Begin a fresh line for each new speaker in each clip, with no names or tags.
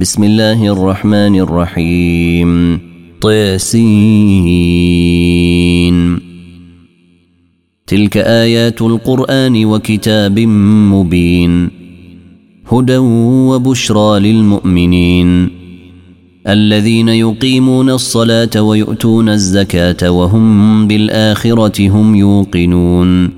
بسم الله الرحمن الرحيم طيسين تلك ايات القران وكتاب مبين هدى وبشرى للمؤمنين الذين يقيمون الصلاه ويؤتون الزكاه وهم بالاخره هم يوقنون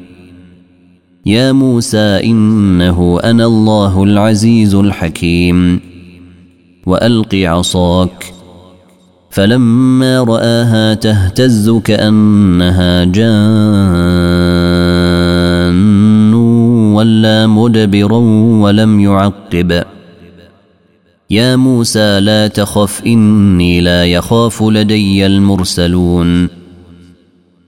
يا موسى انه انا الله العزيز الحكيم والق عصاك فلما راها تهتز كانها جان ولا مدبرا ولم يعقب يا موسى لا تخف اني لا يخاف لدي المرسلون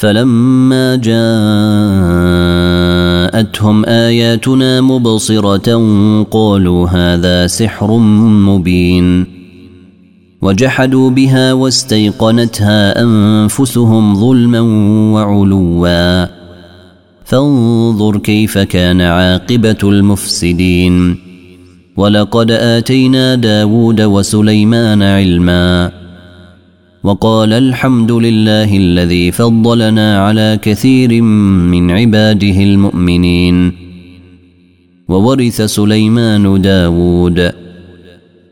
فلما جاءتهم اياتنا مبصره قالوا هذا سحر مبين وجحدوا بها واستيقنتها انفسهم ظلما وعلوا فانظر كيف كان عاقبه المفسدين ولقد اتينا داود وسليمان علما وقال الحمد لله الذي فضلنا على كثير من عباده المؤمنين وورث سليمان داود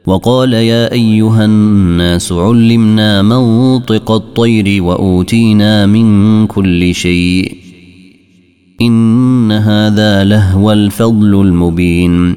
وقال يا أيها الناس علمنا منطق الطير وأوتينا من كل شيء إن هذا لهو الفضل المبين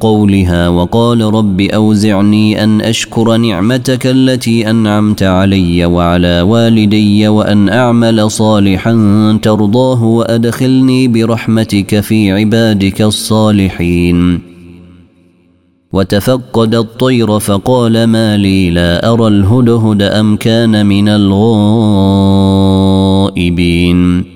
قولها وقال رب أوزعني أن أشكر نعمتك التي أنعمت علي وعلى والدي وأن أعمل صالحا ترضاه وأدخلني برحمتك في عبادك الصالحين وتفقد الطير فقال ما لي لا أرى الهدهد أم كان من الغائبين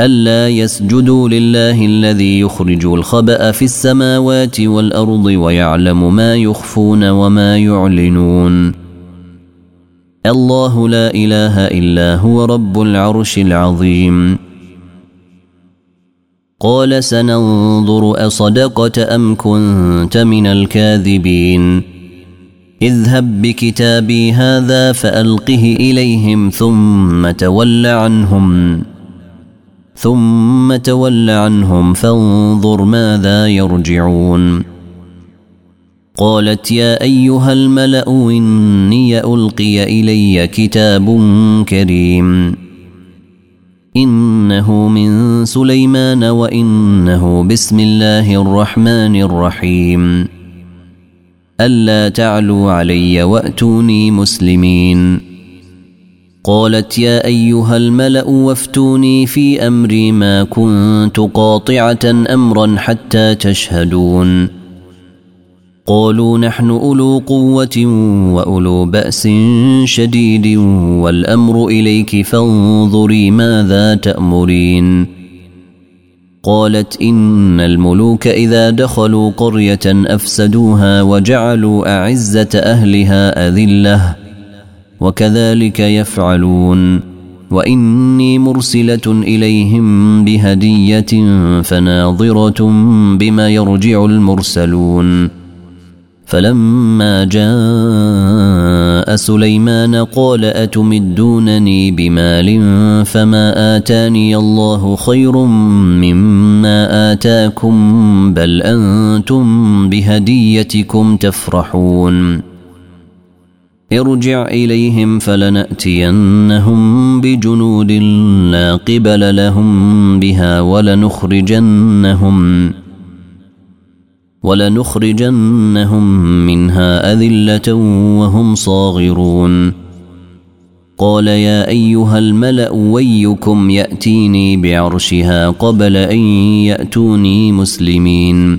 ألا يسجدوا لله الذي يخرج الخبأ في السماوات والأرض ويعلم ما يخفون وما يعلنون الله لا إله إلا هو رب العرش العظيم قال سننظر أصدقت أم كنت من الكاذبين اذهب بكتابي هذا فألقه إليهم ثم تول عنهم ثم تول عنهم فانظر ماذا يرجعون قالت يا ايها الملا اني القي الي كتاب كريم انه من سليمان وانه بسم الله الرحمن الرحيم الا تعلوا علي واتوني مسلمين قالت يا ايها الملا وافتوني في امري ما كنت قاطعه امرا حتى تشهدون قالوا نحن اولو قوه واولو باس شديد والامر اليك فانظري ماذا تامرين قالت ان الملوك اذا دخلوا قريه افسدوها وجعلوا اعزه اهلها اذله وكذلك يفعلون واني مرسله اليهم بهديه فناظره بما يرجع المرسلون فلما جاء سليمان قال اتمدونني بمال فما اتاني الله خير مما اتاكم بل انتم بهديتكم تفرحون ارجع إليهم فلنأتينهم بجنود لا قبل لهم بها ولنخرجنهم ولنخرجنهم منها أذلة وهم صاغرون قال يا أيها الملأ ويكم يأتيني بعرشها قبل أن يأتوني مسلمين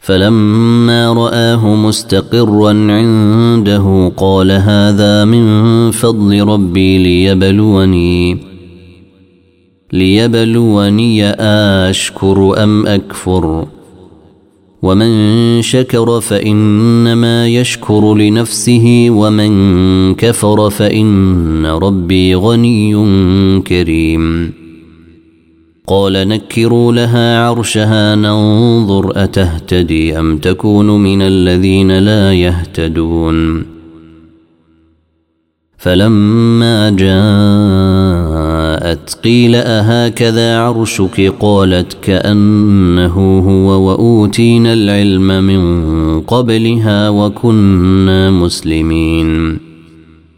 فلما رآه مستقرا عنده قال هذا من فضل ربي ليبلوني ليبلوني أشكر أم أكفر ومن شكر فإنما يشكر لنفسه ومن كفر فإن ربي غني كريم قال نكروا لها عرشها ننظر اتهتدي ام تكون من الذين لا يهتدون فلما جاءت قيل اهكذا عرشك قالت كانه هو واوتينا العلم من قبلها وكنا مسلمين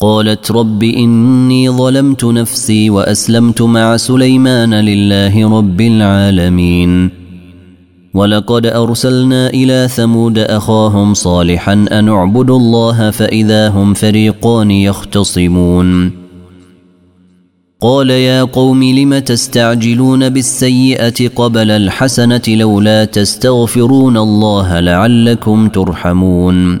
قالت رب إني ظلمت نفسي وأسلمت مع سليمان لله رب العالمين ولقد أرسلنا إلى ثمود أخاهم صالحا أن اعبدوا الله فإذا هم فريقان يختصمون قال يا قوم لم تستعجلون بالسيئة قبل الحسنة لولا تستغفرون الله لعلكم ترحمون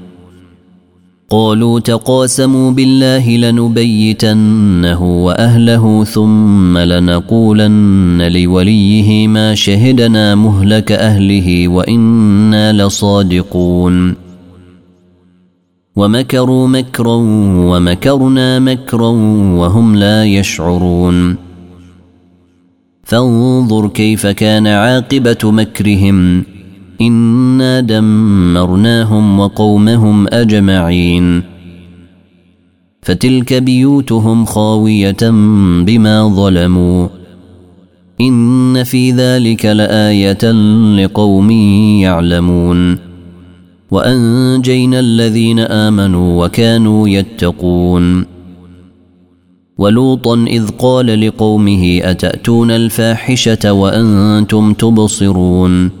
قالوا تقاسموا بالله لنبيتنه واهله ثم لنقولن لوليه ما شهدنا مهلك اهله وانا لصادقون ومكروا مكرا ومكرنا مكرا وهم لا يشعرون فانظر كيف كان عاقبه مكرهم إنا دمرناهم وقومهم أجمعين فتلك بيوتهم خاوية بما ظلموا إن في ذلك لآية لقوم يعلمون وأنجينا الذين آمنوا وكانوا يتقون ولوطا إذ قال لقومه أتأتون الفاحشة وأنتم تبصرون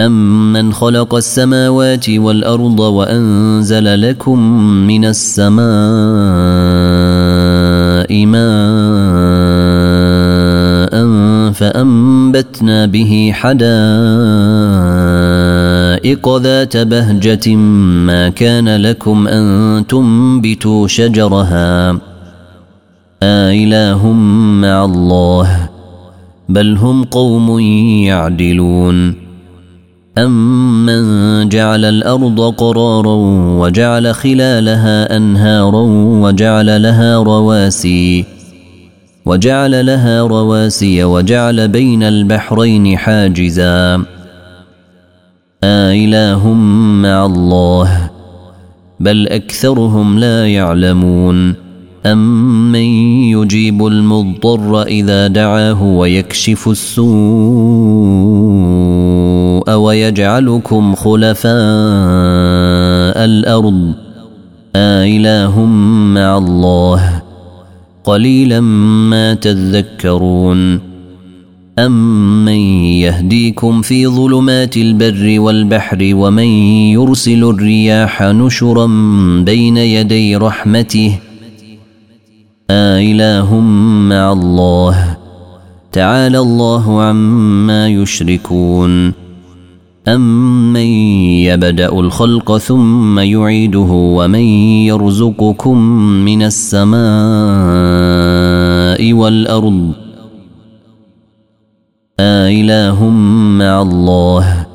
أمن خلق السماوات والأرض وأنزل لكم من السماء ماء فأنبتنا به حدائق ذات بهجة ما كان لكم أن تنبتوا شجرها آله مع الله بل هم قوم يعدلون أمن جعل الأرض قرارا وجعل خلالها أنهارا وجعل لها رواسي وجعل لها رواسي وجعل بين البحرين حاجزا آه، آله مع الله بل أكثرهم لا يعلمون أمن يجيب المضطر إذا دعاه ويكشف السوء أويجعلكم خلفاء الأرض آله مع الله قليلا ما تذكرون أمن يهديكم في ظلمات البر والبحر ومن يرسل الرياح نشرا بين يدي رحمته آله مع الله تعالى الله عما يشركون أمن يبدأ الخلق ثم يعيده ومن يرزقكم من السماء والأرض آله مع الله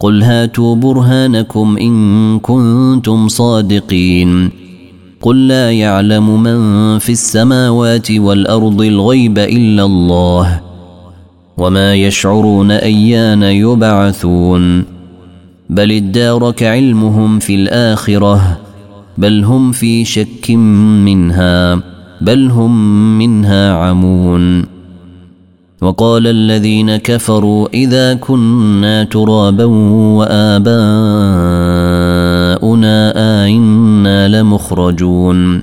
قل هاتوا برهانكم إن كنتم صادقين قل لا يعلم من في السماوات والأرض الغيب إلا الله ۖ وما يشعرون ايان يبعثون بل ادارك علمهم في الاخره بل هم في شك منها بل هم منها عمون وقال الذين كفروا اذا كنا ترابا واباؤنا ائنا لمخرجون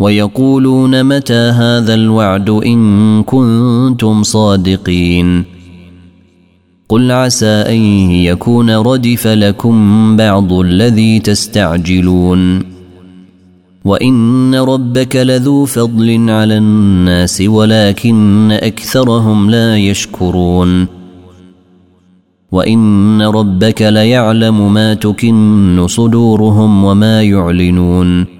ويقولون متى هذا الوعد ان كنتم صادقين قل عسى ان يكون ردف لكم بعض الذي تستعجلون وان ربك لذو فضل على الناس ولكن اكثرهم لا يشكرون وان ربك ليعلم ما تكن صدورهم وما يعلنون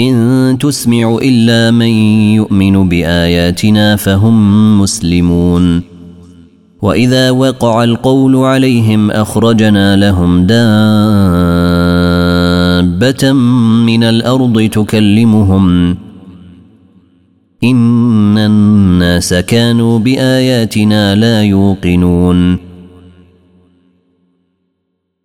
إن تسمع إلا من يؤمن بآياتنا فهم مسلمون وإذا وقع القول عليهم أخرجنا لهم دابة من الأرض تكلمهم إن الناس كانوا بآياتنا لا يوقنون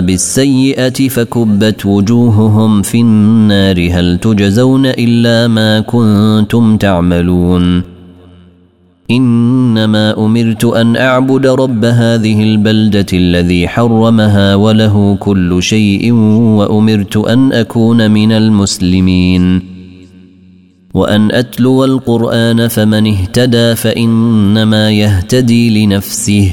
بالسيئه فكبت وجوههم في النار هل تجزون الا ما كنتم تعملون انما امرت ان اعبد رب هذه البلده الذي حرمها وله كل شيء وامرت ان اكون من المسلمين وان اتلو القران فمن اهتدى فانما يهتدي لنفسه